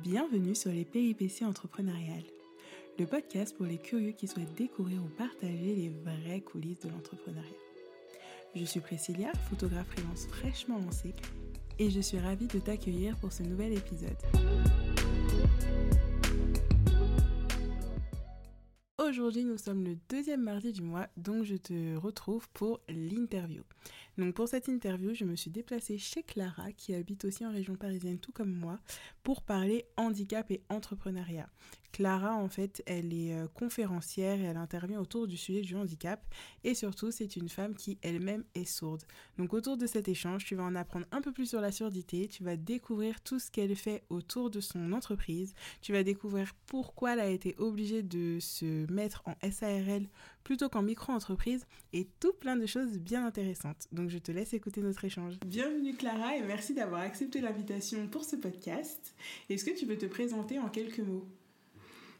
Bienvenue sur les péripéties entrepreneuriales, le podcast pour les curieux qui souhaitent découvrir ou partager les vraies coulisses de l'entrepreneuriat. Je suis Priscilla, photographe freelance fraîchement lancée, et je suis ravie de t'accueillir pour ce nouvel épisode. Aujourd'hui, nous sommes le deuxième mardi du mois, donc je te retrouve pour l'interview. Donc pour cette interview, je me suis déplacée chez Clara, qui habite aussi en région parisienne, tout comme moi, pour parler handicap et entrepreneuriat. Clara, en fait, elle est euh, conférencière et elle intervient autour du sujet du handicap. Et surtout, c'est une femme qui elle-même est sourde. Donc autour de cet échange, tu vas en apprendre un peu plus sur la surdité, tu vas découvrir tout ce qu'elle fait autour de son entreprise, tu vas découvrir pourquoi elle a été obligée de se mettre en SARL plutôt qu'en micro-entreprise et tout plein de choses bien intéressantes. Donc je te laisse écouter notre échange. Bienvenue Clara et merci d'avoir accepté l'invitation pour ce podcast. Est-ce que tu peux te présenter en quelques mots?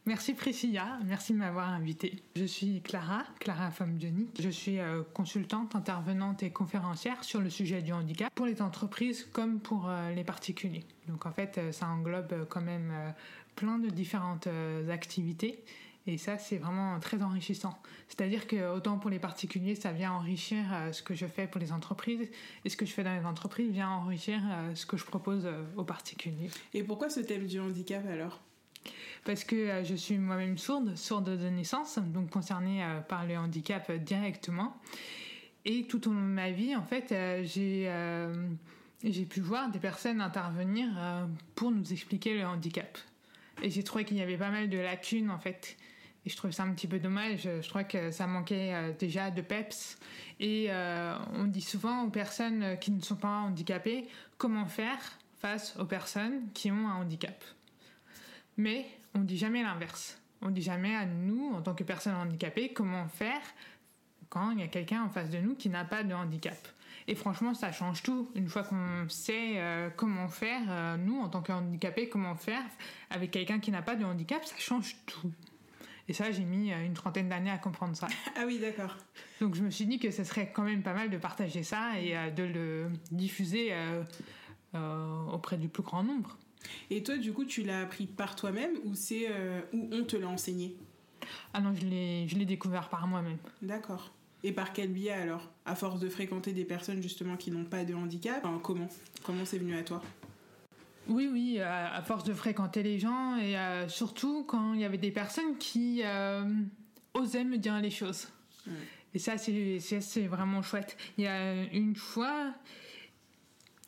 Merci Priscilla, merci de m'avoir invitée. Je suis Clara, Clara Femme Bionique. Je suis euh, consultante, intervenante et conférencière sur le sujet du handicap pour les entreprises comme pour euh, les particuliers. Donc en fait, euh, ça englobe quand même plein de différentes activités et ça, c'est vraiment très enrichissant. C'est-à-dire que autant pour les particuliers, ça vient enrichir ce que je fais pour les entreprises, et ce que je fais dans les entreprises vient enrichir ce que je propose aux particuliers. Et pourquoi ce thème du handicap alors? Parce que euh, je suis moi-même sourde, sourde de naissance, donc concernée euh, par le handicap euh, directement. Et tout au long de ma vie, en fait, j'ai j'ai pu voir des personnes intervenir pour nous expliquer le handicap. Et j'ai trouvé qu'il y avait pas mal de lacunes, en fait. Et je trouve ça un petit peu dommage. Je crois que ça manquait déjà de peps. Et on dit souvent aux personnes qui ne sont pas handicapées comment faire face aux personnes qui ont un handicap? Mais on dit jamais l'inverse. On dit jamais à nous, en tant que personnes handicapées, comment faire quand il y a quelqu'un en face de nous qui n'a pas de handicap. Et franchement, ça change tout. Une fois qu'on sait euh, comment faire, euh, nous, en tant qu'handicapés, comment faire avec quelqu'un qui n'a pas de handicap, ça change tout. Et ça, j'ai mis euh, une trentaine d'années à comprendre ça. Ah oui, d'accord. Donc je me suis dit que ce serait quand même pas mal de partager ça et de le diffuser auprès du plus grand nombre. Et toi, du coup, tu l'as appris par toi-même ou c'est euh, où on te l'a enseigné? Ah non, je l'ai, je l'ai découvert par moi-même. D'accord. Et par quel biais alors? À force de fréquenter des personnes justement qui n'ont pas de handicap? Comment? Comment c'est venu à toi? Oui, oui, à force de fréquenter les gens et euh, surtout quand il y avait des personnes qui euh, osaient me dire les choses. Et ça, c'est, c'est vraiment chouette. Il y a une fois,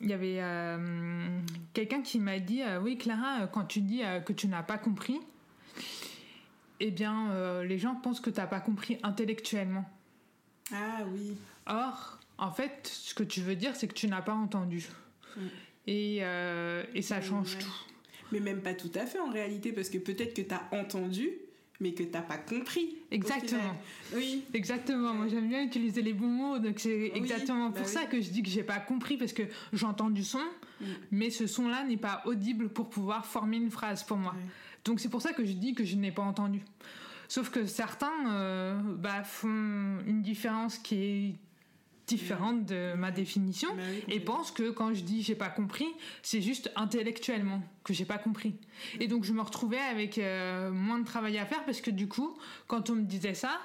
il y avait euh, quelqu'un qui m'a dit euh, Oui, Clara, euh, quand tu dis que tu n'as pas compris, eh bien, les gens pensent que tu n'as pas compris intellectuellement. Ah oui. Or, en fait, ce que tu veux dire, c'est que tu n'as pas entendu. Mm. Et, et, ça change tout. Mais même pas tout à fait en réalité, parce que peut-être que tu as entendu, mais que t'as pas compris. Exactement. Oui. Exactement. Moi, j'aime bien utiliser les bons mots, donc c'est exactement bah pour ça que je dis que j'ai pas compris parce que j'entends du son, mm. mais ce son-là n'est pas audible pour pouvoir former une phrase pour moi. Donc c'est pour ça que je dis que je n'ai pas entendu. Sauf que certains euh, bah, font une différence qui est différente de ma définition bah et pense que quand je dis j'ai pas compris, c'est juste intellectuellement que j'ai pas compris. Et donc je me retrouvais avec euh, moins de travail à faire parce que du coup, quand on me disait ça,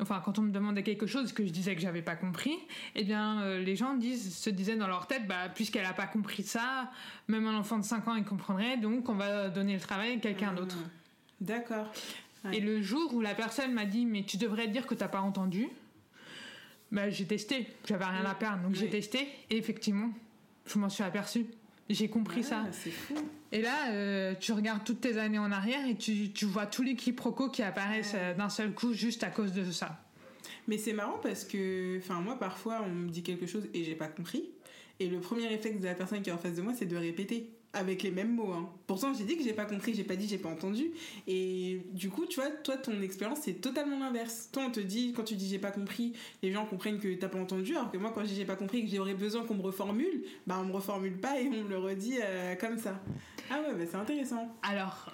enfin quand on me demandait quelque chose que je disais que j'avais pas compris, eh bien euh, les gens disent, se disaient dans leur tête, bah puisqu'elle a pas compris ça, même un enfant de 5 ans il comprendrait, donc on va donner le travail à quelqu'un ah, d'autre. D'accord. Et le jour où la personne m'a dit mais tu devrais dire que t'as pas entendu, bah, j'ai testé, j'avais rien à perdre, donc j'ai testé et effectivement, je m'en suis aperçu. J'ai compris ça. Fou. Et là, euh, tu regardes toutes tes années en arrière et tu, tu vois tous les quiproquos qui apparaissent euh, d'un seul coup juste à cause de ça. Mais c'est marrant parce que, enfin, moi, parfois, on me dit quelque chose et j'ai pas compris. Et le premier réflexe de la personne qui est en face de moi, c'est de répéter avec les mêmes mots. Hein. Pourtant, j'ai dit que j'ai pas compris, j'ai pas dit, j'ai pas entendu. Et du coup, tu vois, toi, ton expérience, c'est totalement l'inverse. Toi, on te dit, quand tu dis j'ai pas compris, les gens comprennent que t'as pas entendu. Alors que moi, quand je dis j'ai pas compris et que j'aurais besoin qu'on me reformule, bah on me reformule pas et on me le redit euh, comme ça. Ah ouais, bah c'est intéressant. Alors,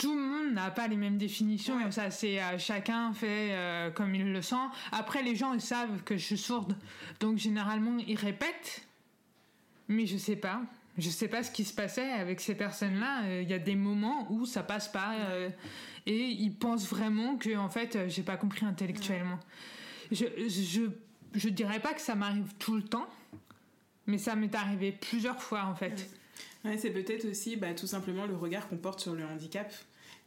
tout le monde n'a pas les mêmes définitions et ça c'est euh, chacun fait euh, comme il le sent après les gens ils savent que je suis sourde donc généralement ils répètent mais je sais pas Je sais pas ce qui se passait avec ces personnes-là. Il y a des moments où ça passe pas et ils pensent vraiment que en fait j'ai pas compris intellectuellement. Je, je je dirais pas que ça m'arrive tout le temps, mais ça m'est arrivé plusieurs fois en fait. Ouais, c'est peut-être aussi bah, tout simplement le regard qu'on porte sur le handicap.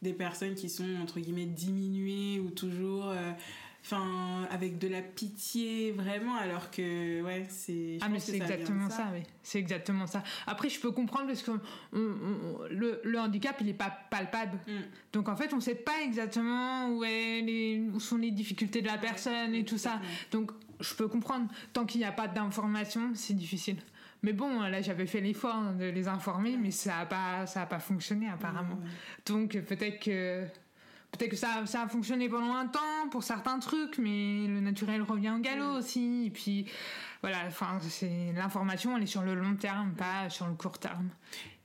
Des personnes qui sont entre guillemets diminuées ou toujours euh, enfin avec de la pitié vraiment alors que ouais c'est ah mais c'est exactement ça, oui. C'est exactement ça. Après je peux comprendre parce que le, le, handicap il est pas palpable. Mm. donc en fait on sait pas exactement où, est les, où sont les difficultés de la personne et tout ça. donc je peux comprendre. Tant qu'il n'y a pas d'information c'est difficile. Mais bon, là, j'avais fait l'effort de les informer, mais ça n'a pas, ça a pas fonctionné apparemment. Donc peut-être que peut-être que ça, ça a fonctionné pendant un temps pour certains trucs, mais le naturel revient au galop aussi. Et puis voilà, enfin, c'est l'information, elle est sur le long terme, pas sur le court terme.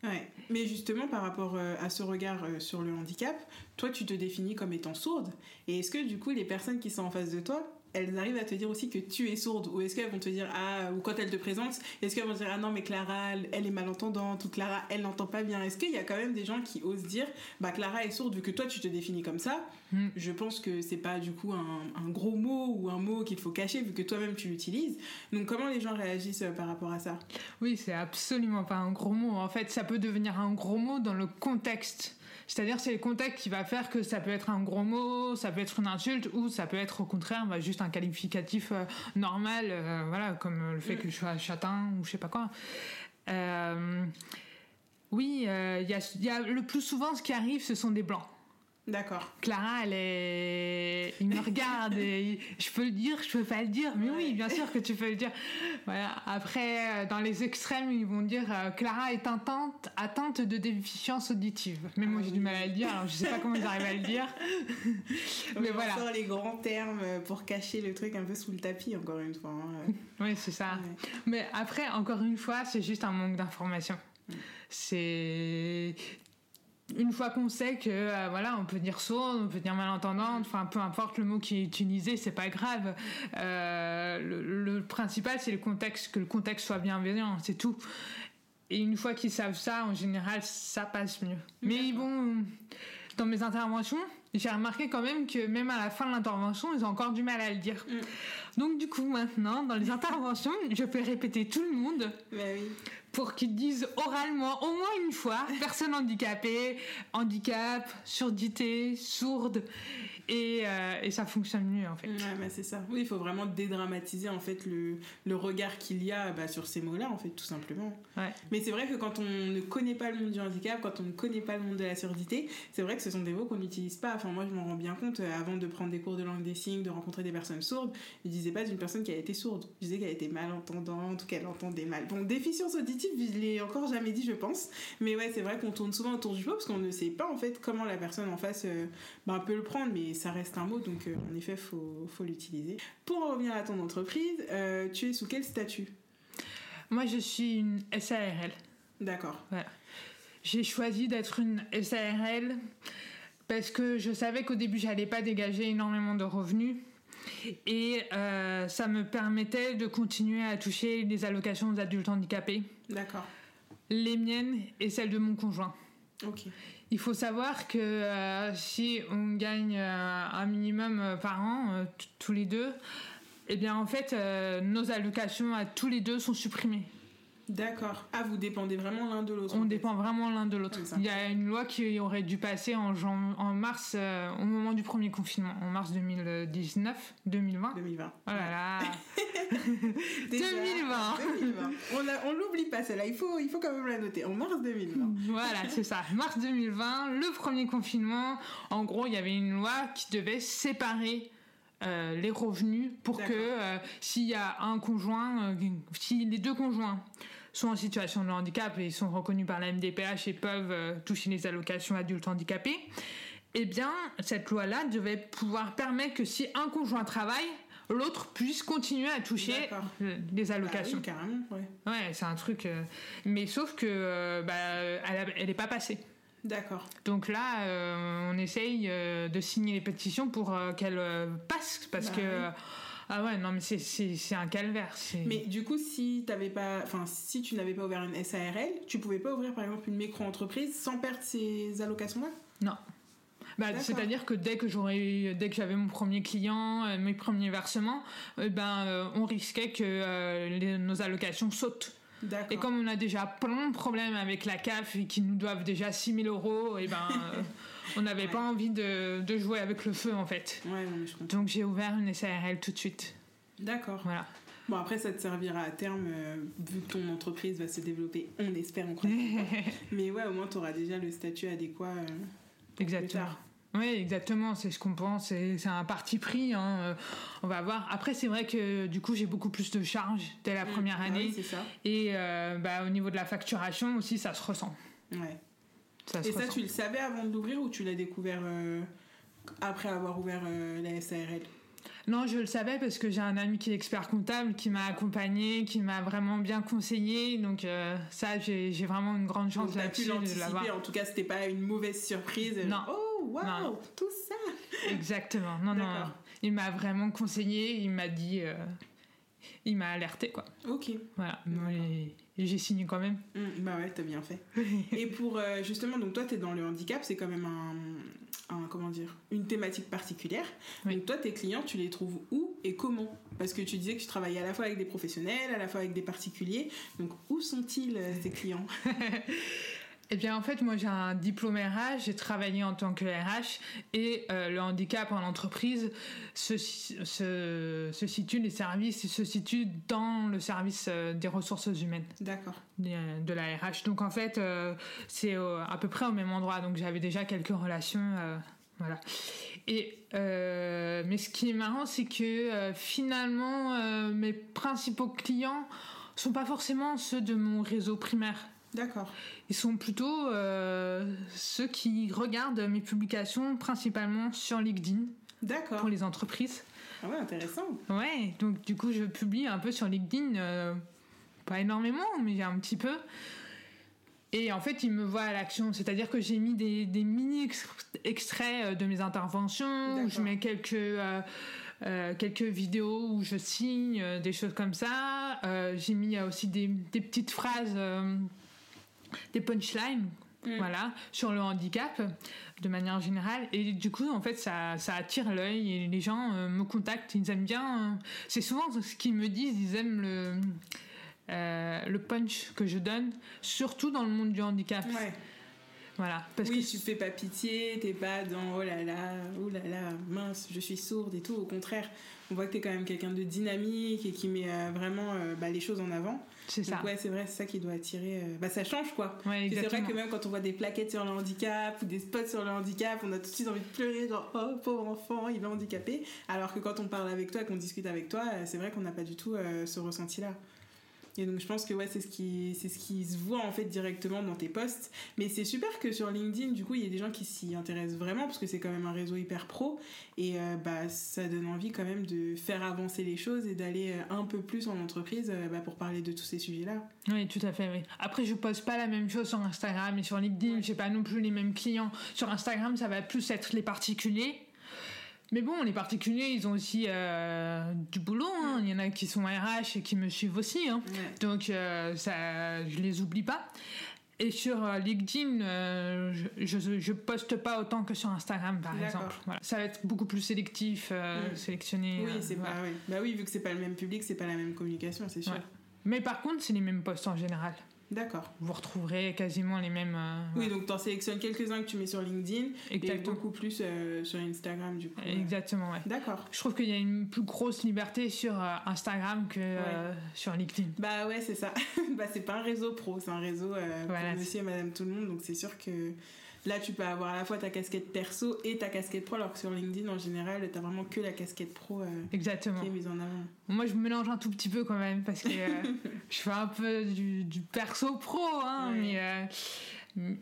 Ouais. Mais justement, par rapport euh, à ce regard euh, sur le handicap, toi, tu te définis comme étant sourde. Et est-ce que du coup, les personnes qui sont en face de toi, elles arrivent à te dire aussi que tu es sourde ou est-ce qu'elles vont te dire ah ou quand elles te présentent est-ce qu'elles vont te dire ah non mais Clara elle, est malentendante ou Clara elle n'entend pas bien. Est-ce qu'il y a quand même des gens qui osent dire bah Clara est sourde vu que toi tu te définis comme ça hmm. je pense que c'est pas du coup un, gros mot ou un mot qu'il faut cacher vu que toi-même tu l'utilises. Donc comment les gens réagissent euh, par rapport à ça? Oui c'est absolument pas un gros mot. En fait ça peut devenir un gros mot dans le contexte c'est-à-dire, c'est le contexte qui va faire que ça peut être un gros mot, ça peut être une insulte, ou ça peut être au contraire bah, juste un qualificatif euh, normal, euh, voilà, comme le fait que je sois châtain ou je sais pas quoi. Euh, oui, il y y, a, le plus souvent ce qui arrive, ce sont des blancs. D'accord. Clara, elle est. Il me regarde et je peux le dire, je peux pas le dire, mais oui, bien sûr que tu peux le dire. Voilà. Après, dans les extrêmes, ils vont dire euh, Clara est atteinte, atteinte de déficience auditive. Mais moi, j'ai du mal à le dire, alors je sais pas comment ils arrivent à le dire. mais voilà. On les grands termes pour cacher le truc un peu sous le tapis, encore une fois. Hein. oui, c'est ça. Mais après, encore une fois, c'est juste un manque d'information. C'est une fois qu'on sait que euh, voilà on peut dire sourde on peut dire malentendante enfin peu importe le mot qui est utilisé c'est pas grave. Euh, le, principal c'est le contexte que le contexte soit bienveillant c'est tout. Et une fois qu'ils savent ça en général ça passe mieux. Mais bon dans mes interventions j'ai remarqué quand même que même à la fin de l'intervention ils ont encore du mal à le dire. Mm. donc du coup maintenant dans les interventions je peux répéter tout le monde. Bah oui pour qu'ils disent oralement au moins une fois personne handicapée, handicap, surdité, sourde euh, et, ça fonctionne mieux en fait. Ouais, c'est ça. Oui, il faut vraiment dédramatiser en fait le, le regard qu'il y a bah, sur ces mots-là en fait tout simplement. Ouais. Mais c'est vrai que quand on ne connaît pas le monde du handicap, quand on ne connaît pas le monde de la surdité, c'est vrai que ce sont des mots qu'on n'utilise pas. Enfin moi je m'en rends bien compte euh, avant de prendre des cours de langue des signes, de rencontrer des personnes sourdes, je disais pas d'une personne qui a été sourde, je disais qu'elle était malentendante ou qu'elle entendait mal. Bon, déficience auditive, je l'ai encore jamais dit je pense, mais ouais c'est vrai qu'on tourne souvent autour du pot parce qu'on ne sait pas en fait comment la personne en face euh, bah, peut le prendre, mais ça reste un mot, donc euh, en effet, il faut, faut l'utiliser. Pour en revenir à ton entreprise, euh, tu es sous quel statut? Moi, je suis une SARL. D'accord. Voilà. J'ai choisi d'être une SARL parce que je savais qu'au début, j'allais pas dégager énormément de revenus. Et euh, ça me permettait de continuer à toucher les allocations aux adultes handicapés. D'accord. Les miennes et celles de mon conjoint. Ok. Il faut savoir que euh, si on gagne euh, un minimum euh, par an, tous les deux, eh bien en fait, nos allocations à tous les deux sont supprimées. D'accord. Ah, vous dépendez vraiment l'un de l'autre. On dépend vraiment l'un de l'autre. Il y a une loi qui aurait dû passer en, en mars, euh, au moment du premier confinement, en mars 2019, 2020. 2020. Oh là là 2020. 2020. On, on l'oublie pas celle-là, il faut, il faut quand même la noter. En mars 2020. Voilà, c'est ça. Mars 2020, le premier confinement. En gros, il y avait une loi qui devait séparer euh, les revenus pour que euh, s'il y a un conjoint, si les deux conjoints sont en situation de handicap et sont reconnus par la MDPH et peuvent euh, toucher les allocations adultes handicapés, eh bien, cette loi-là devait pouvoir permettre que si un conjoint travaille, l'autre puisse continuer à toucher les allocations. Ah carrément, ouais. Ouais, c'est un truc. Euh, mais sauf que euh, bah, elle n'est pas passée. D'accord. Donc là, on essaye de signer les pétitions pour qu'elle passe parce bah que Ah ouais, non, mais c'est un calvaire. Mais du coup, si, avais pas, si tu n'avais pas ouvert une SARL, tu pouvais pas ouvrir par exemple une micro-entreprise sans perdre ces allocations-là? Non. Bah, C'est-à-dire que dès que j'aurais, dès que j'avais mon premier client, euh, mes premiers versements, euh, ben, euh, on risquait que nos allocations sautent. Et comme on a déjà plein de problèmes avec la CAF et qu'ils nous doivent déjà 6000 euros, et ben, on n'avait pas envie de, de, jouer avec le feu en fait. Ouais, Donc j'ai ouvert une SARL tout de suite. D'accord. Voilà. Bon, après, ça te servira à terme, vu que ton entreprise va se développer, on espère, on Mais ouais, au moins, tu auras déjà le statut adéquat. Exactement. Oui, exactement, c'est ce qu'on pense, c'est un parti pris, hein, euh, on va voir. Après, c'est vrai que du coup, j'ai beaucoup plus de charges dès la mm. première ah année. ça. Et euh, bah, au niveau de la facturation aussi, ça se ressent. Ouais. Et ça, tu le savais avant de l'ouvrir ou tu l'as découvert euh, après avoir ouvert la SARL non, je le savais parce que j'ai un ami qui est expert comptable, qui m'a accompagné, qui m'a vraiment bien conseillé. Donc ça, j'ai vraiment une grande chance là-dessus de l'avoir. En tout cas, c'était pas une mauvaise surprise. Non. Oh waouh, tout ça. Exactement. Non, non. Il m'a vraiment conseillé. Il m'a dit. Euh, il m'a alerté, quoi. Ok. Voilà. Et, j'ai signé quand même. Mmh, bah ouais, t'as bien fait. et pour euh, justement, donc toi, t'es dans le handicap, c'est quand même un, comment dire, une thématique particulière. Donc toi, tes clients, tu les trouves où et comment? Parce que tu disais que tu travaillais à la fois avec des professionnels, à la fois avec des particuliers. Donc où sont-ils euh, ces clients? Eh bien, en fait, moi, j'ai un diplôme RH, j'ai travaillé en tant que RH, et euh, le handicap en entreprise se, se, se, situe, les services se situent dans le service euh, des ressources humaines. D'accord. De, la RH. Donc, en fait, euh, c'est à peu près au même endroit. Donc, j'avais déjà quelques relations. voilà. Et, mais ce qui est marrant, c'est que finalement, mes principaux clients sont pas forcément ceux de mon réseau primaire. D'accord. Ils sont plutôt euh, ceux qui regardent mes publications principalement sur LinkedIn. D'accord. Pour les entreprises. Ah ouais, intéressant. Ouais, donc du coup, je publie un peu sur LinkedIn, euh, pas énormément, mais un petit peu. Et en fait, ils me voient à l'action. C'est-à-dire que j'ai mis des, des, mini extraits euh, de mes interventions, où je mets quelques. quelques vidéos où je signe, des choses comme ça. j'ai mis aussi des, des petites phrases des punchlines mm. voilà sur le handicap de manière générale. Et du coup en fait ça, ça attire l'œil et les gens euh, me contactent. Ils aiment bien euh, c'est souvent ce qu'ils me disent ils aiment le euh, le punch que je donne surtout dans le monde du handicap voilà parce oui que tu fais pas pitié t'es pas dans oh là là oh là là mince je suis sourde et tout au contraire on voit que t'es quand même quelqu'un de dynamique et qui met vraiment bah, les choses en avant c'est ça. Ouais, c'est vrai, c'est ça qui doit attirer. Euh, bah, ça change quoi. Ouais, c'est vrai que même quand on voit des plaquettes sur le handicap ou des spots sur le handicap, on a tout de suite envie de pleurer, genre oh pauvre enfant, il est handicapé. Alors que quand on parle avec toi, qu'on discute avec toi, euh, c'est vrai qu'on n'a pas du tout euh, ce ressenti-là. Et donc je pense que ouais, c'est ce qui c'est ce qui se voit en fait directement dans tes posts. Mais c'est super que sur LinkedIn, du coup, il y a des gens qui s'y intéressent vraiment parce que c'est quand même un réseau hyper pro et euh, bah ça donne envie quand même de faire avancer les choses et d'aller euh, un peu plus en entreprise euh, bah, pour parler de tous ces sujets-là. Oui, tout à fait. Oui. Après, je poste pas la même chose sur Instagram et sur LinkedIn. J'ai pas non plus les mêmes clients. Sur Instagram, ça va plus être les particuliers mais bon, les particuliers, ils ont aussi euh, du boulot. Hein. Il y en a qui sont RH et qui me suivent aussi. Hein. Donc, euh, ça, je les oublie pas. Et sur euh, LinkedIn, je, je, poste pas autant que sur Instagram, par exemple. Ça va être beaucoup plus sélectif, sélectionné. Oui, c'est pas, oui. Bah oui, vu que c'est pas le même public, c'est pas la même communication, c'est sûr. Mais par contre, c'est les mêmes posts en général. D'accord. Vous retrouverez quasiment les mêmes. Euh, oui, donc tu en sélectionnes quelques-uns que tu mets sur LinkedIn et beaucoup plus euh, sur Instagram du coup. Exactement, ouais. D'accord. Je trouve qu'il y a une plus grosse liberté sur euh, Instagram que sur LinkedIn. Bah ouais, c'est ça. bah c'est pas un réseau pro, c'est un réseau pour monsieur et madame tout le monde, donc c'est sûr que Là, tu peux avoir à la fois ta casquette perso et ta casquette pro, alors que sur LinkedIn, en général, tu vraiment que la casquette pro euh, Exactement. qui est mise en avant. Moi, je mélange un tout petit peu quand même, parce que euh, je fais un peu du, perso pro, hein, mais, euh,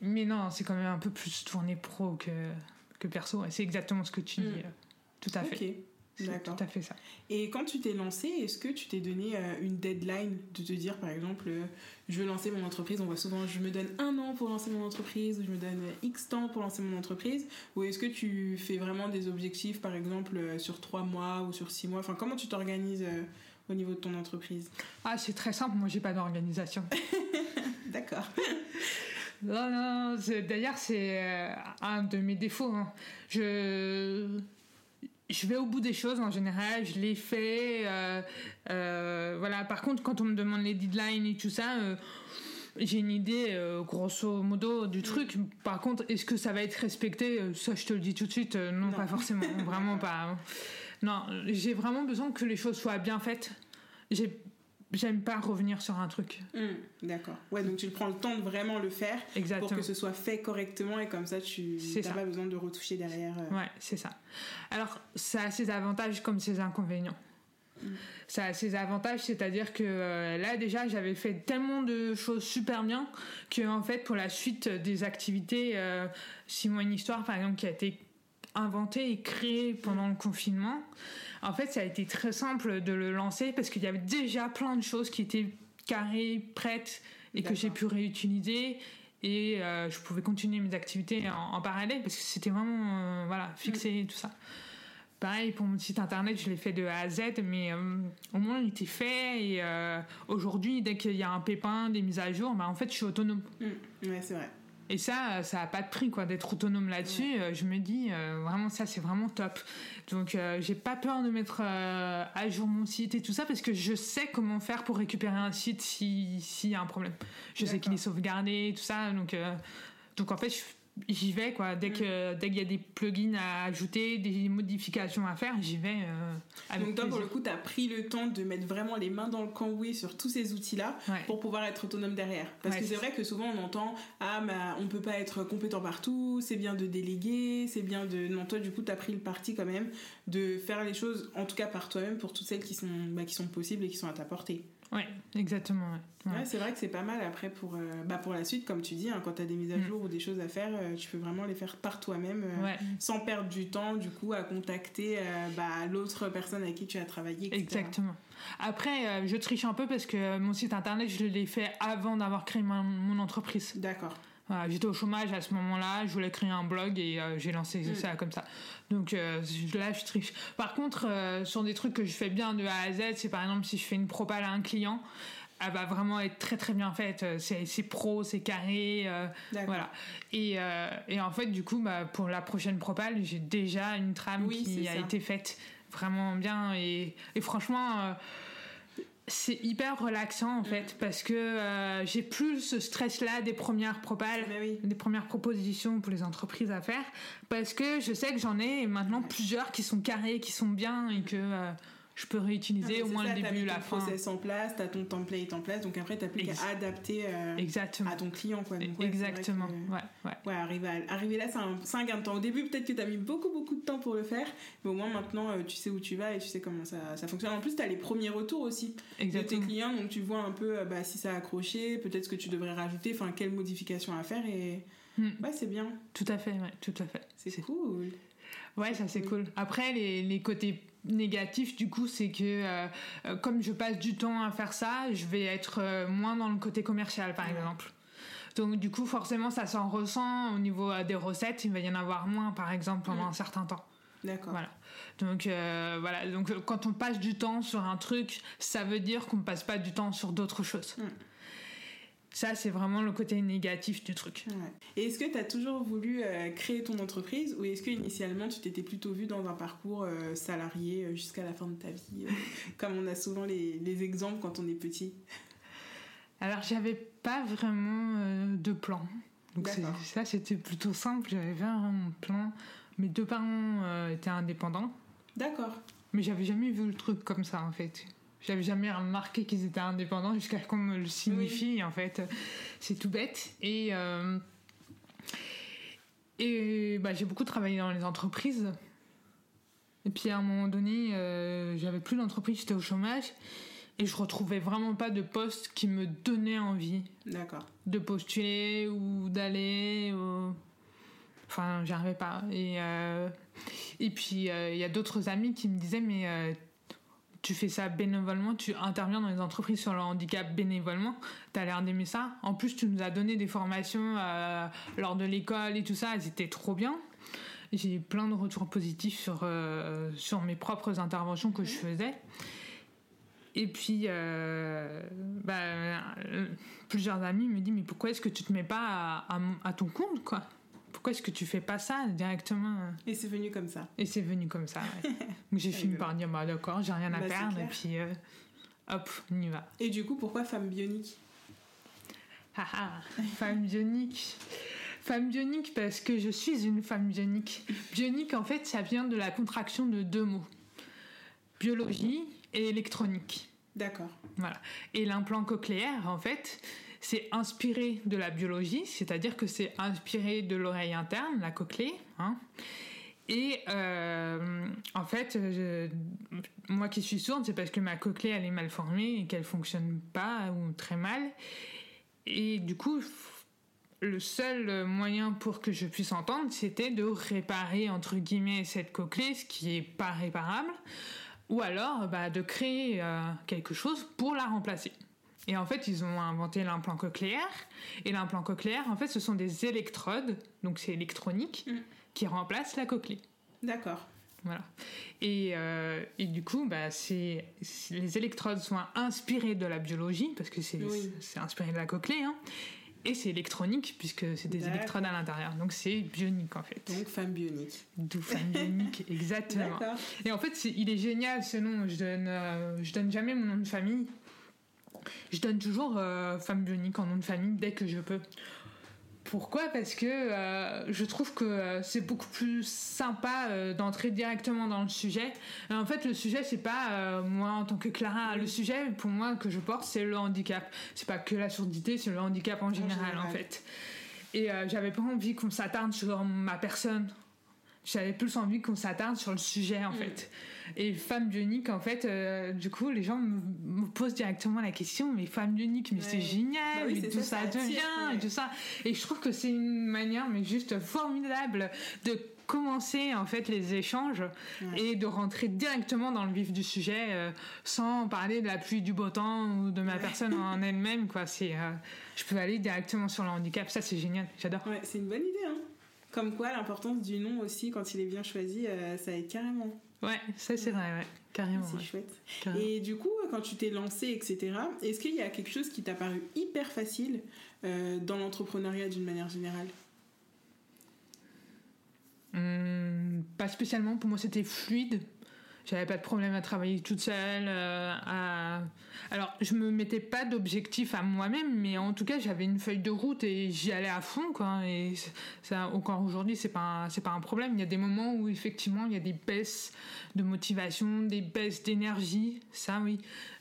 mais non, c'est quand même un peu plus tourné pro que, que perso. C'est exactement ce que tu dis. Mm. Tout à fait. C'est tout à fait ça. Et quand tu t'es lancé, est-ce que tu t'es donné euh, une deadline de te dire, par exemple, euh, je veux lancer mon entreprise On voit souvent, je me donne un an pour lancer mon entreprise, ou je me donne X temps pour lancer mon entreprise. Ou est-ce que tu fais vraiment des objectifs, par exemple, euh, sur trois mois ou sur six mois? Enfin, comment tu t'organises au niveau de ton entreprise? Ah, c'est très simple, moi j'ai pas d'organisation. D'accord. Non, non, d'ailleurs, c'est un de mes défauts. Hein. Je je vais au bout des choses en général, je les fais. Euh, euh, voilà. Par contre, quand on me demande les deadlines et tout ça, euh, j'ai une idée grosso modo du truc. Par contre, est-ce que ça va être respecté? Ça, je te le dis tout de suite. Non, pas forcément. vraiment pas. Hein. Non, j'ai vraiment besoin que les choses soient bien faites. J'ai J'aime pas revenir sur un truc. Hmm, d'accord. Ouais, donc tu prends le temps de vraiment le faire pour que ce soit fait correctement et comme ça tu n'as pas besoin de retoucher derrière. Euh. Ouais, c'est ça. Alors, ça a ses avantages comme ses inconvénients. Hmm. Ça a ses avantages, c'est-à-dire que euh, là déjà j'avais fait tellement de choses super bien que en fait pour la suite des activités, euh, si moi une histoire par exemple qui a été inventée et créée pendant le confinement, en fait, ça a été très simple de le lancer parce qu'il y avait déjà plein de choses qui étaient carrées, prêtes et que j'ai pu réutiliser et euh, je pouvais continuer mes activités en, parallèle parce que c'était vraiment euh, voilà fixé et tout ça. Pareil pour mon site internet, je l'ai fait de A à Z, mais euh, au moins il était fait et aujourd'hui, dès qu'il y a un pépin, des mises à jour, bah, en fait je suis autonome. Mmh. Ouais, c'est vrai. Et ça, ça n'a pas de prix, quoi, d'être autonome là-dessus. Euh, je me dis, euh, vraiment, ça, c'est vraiment top. Donc, euh, j'ai pas peur de mettre à jour mon site et tout ça parce que je sais comment faire pour récupérer un site s'il y a un problème. Je sais qu'il est sauvegardé, tout ça. Donc, donc en fait, je j'y vais quoi. Dès mm. que dès qu'il y a des plugins à ajouter des modifications à faire j'y vais euh, donc toi pour le coup tu as pris le temps de mettre vraiment les mains dans le cambouis sur tous ces outils là pour pouvoir être autonome derrière. Parce que c'est vrai que souvent on entend ah bah on peut pas être compétent partout c'est bien de déléguer c'est bien de non toi du coup tu as pris le parti quand même de faire les choses en tout cas par toi-même pour toutes celles qui sont bah, qui sont possibles et qui sont à ta portée oui, exactement. Ouais. c'est vrai que c'est pas mal après pour, euh, bah pour la suite, comme tu dis, hein, quand tu as des mises à mm. jour ou des choses à faire, euh, tu peux vraiment les faire par toi-même euh, sans perdre du temps du coup à contacter bah, l'autre personne avec qui tu as travaillé. Exactement. Après, je triche un peu parce que mon site internet, je l'ai fait avant d'avoir créé mon entreprise. D'accord. J'étais au chômage à ce moment-là, je voulais créer un blog et euh, j'ai lancé mm. ça comme ça. Donc euh, là, je triche. Par contre, euh, sur des trucs que je fais bien de A à Z, c'est par exemple si je fais une propale à un client, elle va vraiment être très très bien faite. C'est pro, c'est carré, voilà. Et, et, en fait, du coup, bah, pour la prochaine propale, j'ai déjà une trame qui a été faite vraiment bien et, et franchement c'est hyper relaxant en fait parce que euh, j'ai plus ce stress là des premières propales, des premières propositions pour les entreprises à faire parce que je sais que j'en ai maintenant plusieurs qui sont carrés, qui sont bien et que euh, je peux réutiliser au moins le début, la fin. Tu process en place, tu as ton template en place, donc après tu n'as plus qu'à adapter euh, à ton client. Quoi. Exactement. ouais, ouais. ouais, arriver, arriver là, c'est un, gain de temps. Au début, peut-être que tu as mis beaucoup, beaucoup de temps pour le faire, mais au moins maintenant, euh, tu sais où tu vas et tu sais comment ça, ça fonctionne. En plus, tu as les premiers retours aussi de tes clients, donc tu vois un peu euh, bah, si ça a accroché, peut-être ce que tu devrais rajouter, enfin, quelle modification à faire et. Hmm. Ouais, c'est bien. Tout à fait, ouais, tout à fait. C'est cool. Ouais, ça c'est cool. Après, les, les côtés négatif du coup c'est que euh, euh, comme je passe du temps à faire ça je vais être euh, moins dans le côté commercial par exemple. Donc du coup forcément ça s'en ressent au niveau des recettes. Il va y en avoir moins par exemple pendant un certain temps. D'accord. Voilà. Donc voilà. Donc quand on passe du temps sur un truc ça veut dire qu'on ne passe pas du temps sur d'autres choses. Ça, c'est vraiment le côté négatif du truc. Et est-ce que tu as toujours voulu euh, créer ton entreprise ou est-ce que initialement tu t'étais plutôt vu dans un parcours euh, salarié euh, jusqu'à la fin de ta vie, comme on a souvent les, les, exemples quand on est petit? Alors, j'avais pas vraiment de plan. Donc, ça, c'était plutôt simple. J'avais un plan. Mes deux parents étaient indépendants. D'accord. Mais j'avais jamais vu le truc comme ça, en fait. J'avais jamais remarqué qu'ils étaient indépendants jusqu'à ce qu'on me le signifie. En fait, c'est tout bête. Et, euh, et bah, j'ai beaucoup travaillé dans les entreprises. Et puis à un moment donné, euh, j'avais plus d'entreprise, j'étais au chômage. Et je retrouvais vraiment pas de poste qui me donnait envie. D'accord. De postuler ou d'aller. Enfin, j'arrivais pas. Et. Euh, Et puis, euh, il y a d'autres amis qui me disaient, mais tu fais ça bénévolement, tu interviens dans les entreprises sur le handicap bénévolement, tu as l'air d'aimer ça. En plus, tu nous as donné des formations euh, lors de l'école et tout ça, elles étaient trop bien. J'ai eu plein de retours positifs sur, sur mes propres interventions que je faisais. Et puis, bah, plusieurs amis me disent, mais pourquoi est-ce que tu te mets pas à, à ton compte, quoi? Pourquoi est-ce que tu fais pas ça directement? Et c'est venu comme ça. Et c'est venu comme ça, ouais. Donc j'ai fini par dire, bah d'accord, j'ai rien à bah, perdre, et puis euh, hop, on y va. Et du coup, pourquoi femme bionique? Ah, ah femme bionique. Femme bionique parce que je suis une femme bionique. Bionique, en fait, ça vient de la contraction de deux mots. Biologie et électronique. D'accord. Voilà. Et l'implant cochléaire, en fait, c'est inspiré de la biologie, c'est-à-dire que c'est inspiré de l'oreille interne, la cochlée. Hein. Et euh, en fait, moi qui suis sourde, c'est parce que ma cochlée elle est mal formée et qu'elle fonctionne pas ou très mal. Et du coup, le seul moyen pour que je puisse entendre, c'était de réparer entre guillemets cette cochlée, ce qui est pas réparable, ou alors bah, de créer euh, quelque chose pour la remplacer. Et en fait, ils ont inventé l'implant cochléaire. Et l'implant cochléaire, en fait, ce sont des électrodes, donc c'est électronique, mm. qui remplacent la cochlée. D'accord. Voilà. Et, euh, et, du coup, bah, c'est, les électrodes sont inspirées de la biologie, parce que c'est, c'est inspiré de la cochlée, hein, et c'est électronique, puisque c'est des électrodes à l'intérieur. Donc c'est bionique, en fait. Donc femme bionique. D'où femme bionique, exactement. Et en fait, il est génial ce nom. Je donne, euh, je donne jamais mon nom de famille je donne toujours euh, femme bionique en nom de famille dès que je peux. Pourquoi? Parce que euh, je trouve que euh, c'est beaucoup plus sympa d'entrer directement dans le sujet. en fait, le sujet, c'est pas moi en tant que Clara. Le sujet, pour moi, que je porte, c'est le handicap. C'est pas que la surdité, c'est le handicap en général, en, fait. Et j'avais pas envie qu'on s'attarde sur ma personne. J'avais plus envie qu'on s'attarde sur le sujet, en fait. Et femme bionique, en fait, euh, du coup, les gens me, posent directement la question, mais femme bionique, mais c'est génial, bah tout ça, devient, et tout ça. Et je trouve que c'est une manière, mais juste formidable de commencer en fait les échanges et de rentrer directement dans le vif du sujet euh, sans parler de la pluie du beau temps ou de ma personne en elle-même quoi. C'est euh, je peux aller directement sur le handicap. Ça c'est génial. J'adore. Ouais, c'est une bonne idée hein. comme quoi l'importance du nom aussi quand il est bien choisi ça aide carrément Ouais, ça c'est vrai, ouais. carrément. C'est chouette. Et du coup, quand tu t'es lancé, etc., est-ce qu'il y a quelque chose qui t'a paru hyper facile euh, dans l'entrepreneuriat d'une manière générale? Hum, Pas spécialement, pour moi c'était fluide. J'avais pas de problème à travailler toute seule. Euh, à... Alors, je me mettais pas d'objectif à moi-même, mais en tout cas, j'avais une feuille de route et j'y allais à fond, quoi. Et ça, encore aujourd'hui, c'est pas, c'est pas un problème. Il y a des moments où effectivement, il y a des baisses de motivation, des baisses d'énergie, ça oui.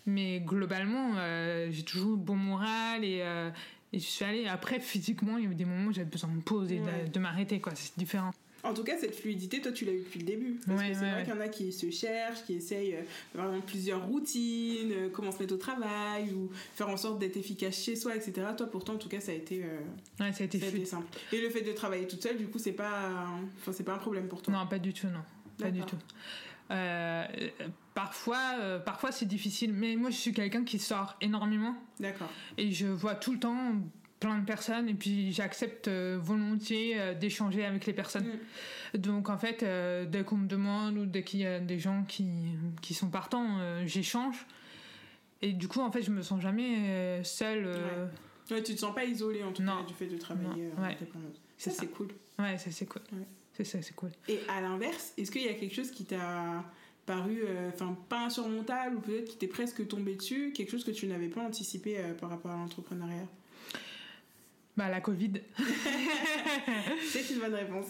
Mais globalement, euh, j'ai toujours bon moral et, euh, et je suis allée. Après, physiquement, il y avait des moments où j'avais besoin de me poser, de, de m'arrêter, quoi. C'est différent. En tout cas, cette fluidité, toi, tu l'as eu depuis le début. Parce que c'est vrai qu'il y en a qui se cherchent, qui essayent euh, plusieurs routines, euh, comment se mettre au travail, ou faire en sorte d'être efficace chez soi, etc. Toi, pourtant, en tout cas, ça a été, euh, ouais, ça a été, simple. Et le fait de travailler toute seule, du coup, c'est pas, c'est pas un problème pour toi? Non, pas du tout, non. Pas du tout. parfois, parfois c'est difficile, mais moi je suis quelqu'un qui sort énormément. D'accord. Et je vois tout le temps plein de personnes et puis j'accepte euh, volontiers euh, d'échanger avec les personnes. Mm. Donc en fait, euh, dès qu'on me demande ou dès qu'il y a des gens qui, qui sont partants, j'échange. Et du coup, en fait, je me sens jamais seule. Ouais. tu te sens pas isolée en tout cas du fait de travailler ouais. Ça, c'est cool. Ouais, ça c'est cool. C'est ça, c'est cool. Et à l'inverse, est-ce qu'il y a quelque chose qui t'a paru, enfin, pas insurmontable ou peut-être qui t'est presque tombé dessus, quelque chose que tu n'avais pas anticipé par rapport à l'entrepreneuriat? Bah, la Covid. C'est une bonne réponse.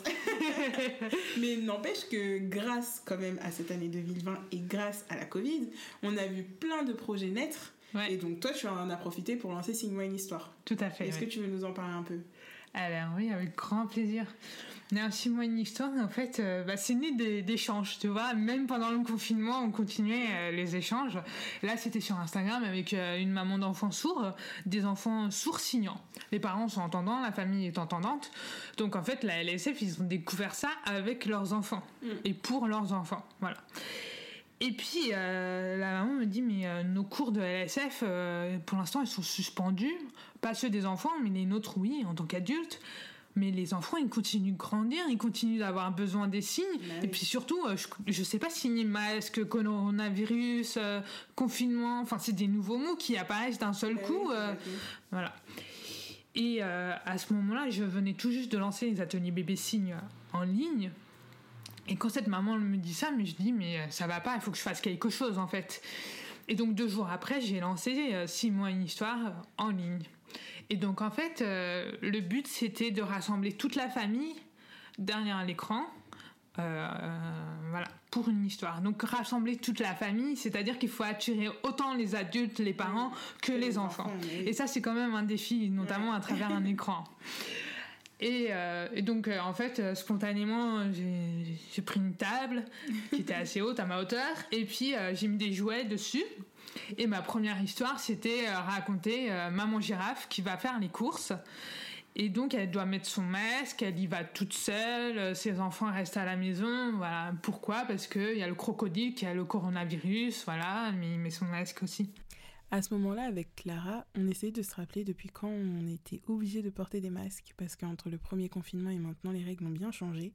Mais n'empêche que grâce quand même à cette année 2020 et grâce à la Covid, on a vu plein de projets naître. Et donc toi, tu en as profité pour lancer Signe-moi une histoire. Tout à fait. Est-ce que tu veux nous en parler un peu? Alors oui, avec grand plaisir. Mois une histoire, en fait, euh, bah, c'est né d'échanges, tu vois. Même pendant le confinement, on continuait euh, les échanges. Là, c'était sur Instagram avec euh, une maman d'enfants sourds, des enfants sourds signants. Les parents sont entendants, la famille est entendante. Donc, en fait, la LSF, ils ont découvert ça avec leurs enfants mm. et pour leurs enfants. Voilà. Et puis, la maman me dit, mais nos cours de LSF, pour l'instant, ils sont suspendus. Pas ceux des enfants, mais les nôtres, oui, en tant qu'adultes mais les enfants ils continuent de grandir, ils continuent d'avoir besoin des signes. Bah et puis surtout, euh, je, ne sais pas signer masque, coronavirus, euh, confinement, enfin c'est des nouveaux mots qui apparaissent d'un seul bah coup. Euh, voilà. Et à ce moment-là, je venais tout juste de lancer les ateliers bébé signes en ligne. Et quand cette maman me dit ça, mais je dis mais ça va pas, il faut que je fasse quelque chose en fait. Et donc deux jours après, j'ai lancé six mois une histoire en ligne. Et donc en fait, euh, le but c'était de rassembler toute la famille derrière l'écran. Euh, voilà, pour une histoire. Donc rassembler toute la famille, c'est-à-dire qu'il faut attirer autant les adultes, les parents que les, enfants. Et ça, c'est quand même un défi, notamment à travers un écran. Et, euh, et, donc, en fait, spontanément, j'ai pris une table qui était assez haute à ma hauteur, et puis j'ai mis des jouets dessus. Et ma première histoire, c'était euh, raconter euh, maman girafe qui va faire les courses. Et donc, elle doit mettre son masque, elle y va toute seule, euh, ses enfants restent à la maison. Voilà. Pourquoi? Parce qu'il y a le crocodile qui a le coronavirus, voilà, mais il met son masque aussi. À ce moment-là, avec Clara, on essayait de se rappeler depuis quand on était obligé de porter des masques, parce qu'entre le premier confinement et maintenant, les règles ont bien changé.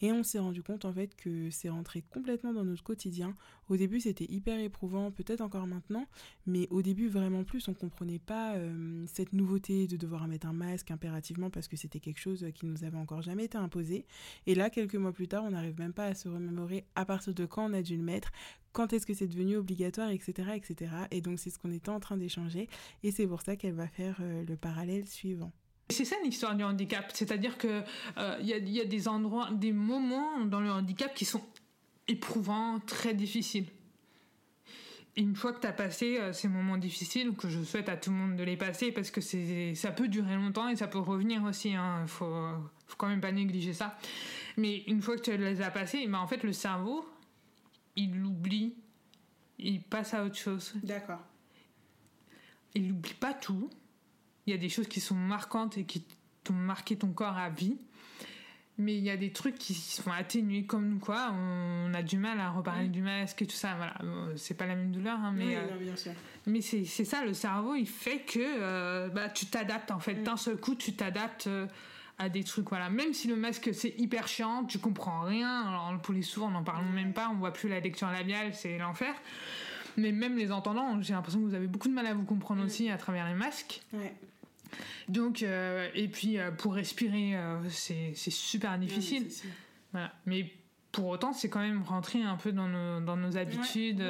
Et on s'est rendu compte en fait que c'est rentré complètement dans notre quotidien. Au début, c'était hyper éprouvant, peut-être encore maintenant, mais au début, vraiment plus, on comprenait pas euh, cette nouveauté de devoir mettre un masque impérativement parce que c'était quelque chose qui nous avait encore jamais été imposé. Et là, quelques mois plus tard, on n'arrive même pas à se remémorer à partir de quand on a dû le mettre, quand est-ce que c'est devenu obligatoire, etc., etc. Et donc, c'est ce qu'on était en train d'échanger, et c'est pour ça qu'elle va faire euh, le parallèle suivant. C'est ça l'histoire du handicap, c'est-à-dire que il euh, y, a des endroits, des moments dans le handicap qui sont éprouvants, très difficiles. Une fois que tu as passé euh, ces moments difficiles, que je souhaite à tout le monde de les passer, parce que ça peut durer longtemps et ça peut revenir aussi, il hein, faut, faut quand même pas négliger ça. Mais une fois que tu les as passés, ben en fait le cerveau, il l'oublie, il passe à autre chose. D'accord. Il n'oublie pas tout, il y a des choses qui sont marquantes et qui t'ont marqué ton corps à vie. Mais il y a des trucs qui sont atténués comme quoi on a du mal à reparler du masque et tout ça. Voilà, c'est pas la même douleur, hein, mais euh, mais c'est ça le cerveau. Il fait que euh, bah tu t'adaptes en fait. Mm. D'un seul coup, tu t'adaptes euh, à des trucs. Voilà, même si le masque c'est hyper chiant, tu comprends rien. Alors pour les sourds, on n'en parle même pas. On voit plus la lecture labiale, c'est l'enfer. Mais même les entendants, j'ai l'impression que vous avez beaucoup de mal à vous comprendre mm. aussi à travers les masques. Ouais. Donc, euh, et puis euh, pour respirer, euh, c'est super difficile. voilà. Mais pour autant, c'est quand même rentré un peu dans nos, dans nos habitudes.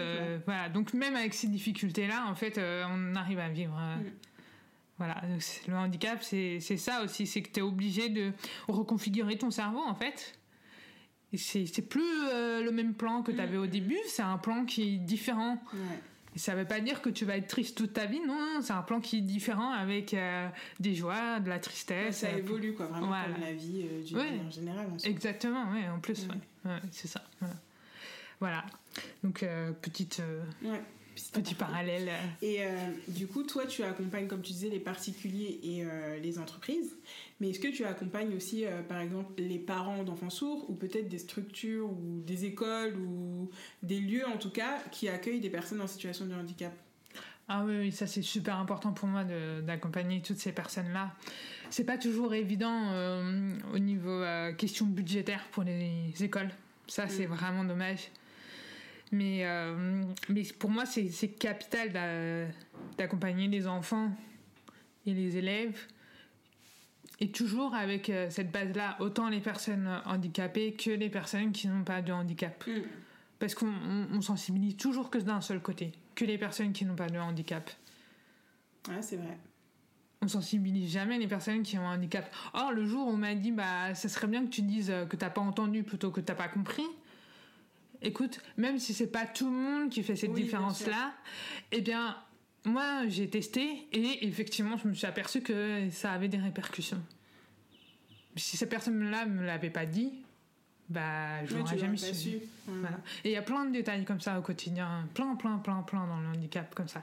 voilà. Donc, même avec ces difficultés-là, en fait, on arrive à vivre. Mm. Voilà. Le handicap, c'est ça aussi. C'est que tu es obligé de reconfigurer ton cerveau, en fait. C'est plus le même plan que tu avais au mm. début, c'est un plan qui est différent. Ça veut pas dire que tu vas être triste toute ta vie, non, c'est un plan qui est différent avec euh, des joies, de la tristesse. ça évolue, quoi, vraiment comme la vie euh, du en général. Exactement, oui, en plus, c'est ça. Voilà. Donc, euh, petite petit parallèle. Et euh, du coup, toi, tu accompagnes, comme tu disais, les particuliers et euh, les entreprises. Mais est-ce que tu accompagnes aussi, euh, par exemple, les parents d'enfants sourds ou peut-être des structures ou des écoles ou des lieux, en tout cas, qui accueillent des personnes en situation de handicap? Ah oui, ça c'est super important pour moi d'accompagner toutes ces personnes-là. C'est pas toujours évident au niveau question budgétaire pour les écoles. Ça, c'est mm. vraiment dommage. Mais, euh, mais pour moi, c'est capital d'accompagner les enfants et les élèves. Et toujours avec euh, cette base-là, autant les personnes handicapées que les personnes qui n'ont pas de handicap. Mm. Parce qu'on sensibilise toujours que d'un seul côté, que les personnes qui n'ont pas de handicap. Ouais, c'est vrai. On sensibilise jamais les personnes qui ont un handicap. Or, le jour où on m'a dit, bah, ça serait bien que tu dises que t'as pas entendu plutôt que t'as pas compris, écoute, même si c'est pas tout le monde qui fait cette différence-là, eh bien, moi, j'ai testé et effectivement, je me suis aperçu que ça avait des répercussions. si cette personne-là me l'avait pas dit, bah, je n'aurais jamais su. Et il y a plein de détails comme ça au quotidien, plein, plein, plein, plein dans le handicap comme ça.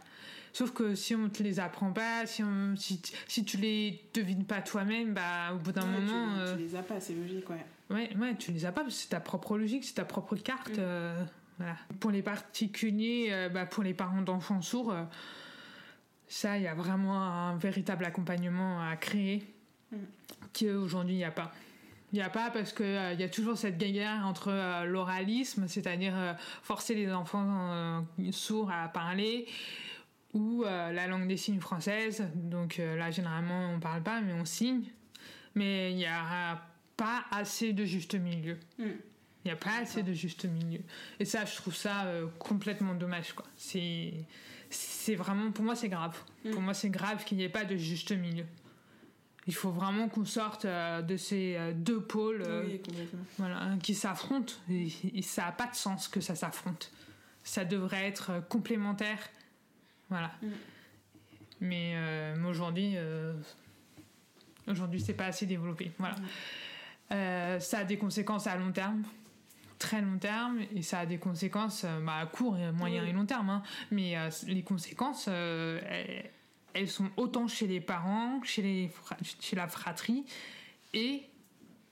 Sauf que si on te les apprend pas, si, on, si, si tu les devines pas toi-même, bah, au bout d'un moment. Tu, euh... les as pas, c'est logique, ouais. Ouais, ouais, tu les as pas c'est ta propre logique, c'est ta propre carte. Mm. Euh, voilà. Pour les particuliers, euh, bah, pour les parents d'enfants sourds, euh, ça, il y a vraiment un véritable accompagnement à créer mm. qu'aujourd'hui, il n'y a pas. Il n'y a pas parce qu'il il y a toujours cette guerre entre l'oralisme, c'est-à-dire forcer les enfants sourds à parler, ou la langue des signes française. Donc là, généralement, on ne parle pas, mais on signe. Mais il n'y a pas assez de juste milieu. Mm. Il n'y a pas assez de juste milieu. Et ça, je trouve ça euh, complètement dommage. Quoi. C'est, c'est vraiment, pour moi, c'est grave. Mm. Pour moi, c'est grave qu'il n'y ait pas de juste milieu. Il faut vraiment qu'on sorte euh, de ces euh, deux pôles voilà, qui s'affrontent. Et, ça n'a pas de sens que ça s'affronte. Ça devrait être complémentaire. Voilà. Mm. Mais, mais aujourd'hui, aujourd'hui, c'est pas assez développé. Voilà. Euh, ça a des conséquences à long terme, très long terme, et ça a des conséquences euh, bah, à court, moyen et long terme. Hein. Mais euh, les conséquences, elles, sont autant chez les parents, chez, les chez la fratrie et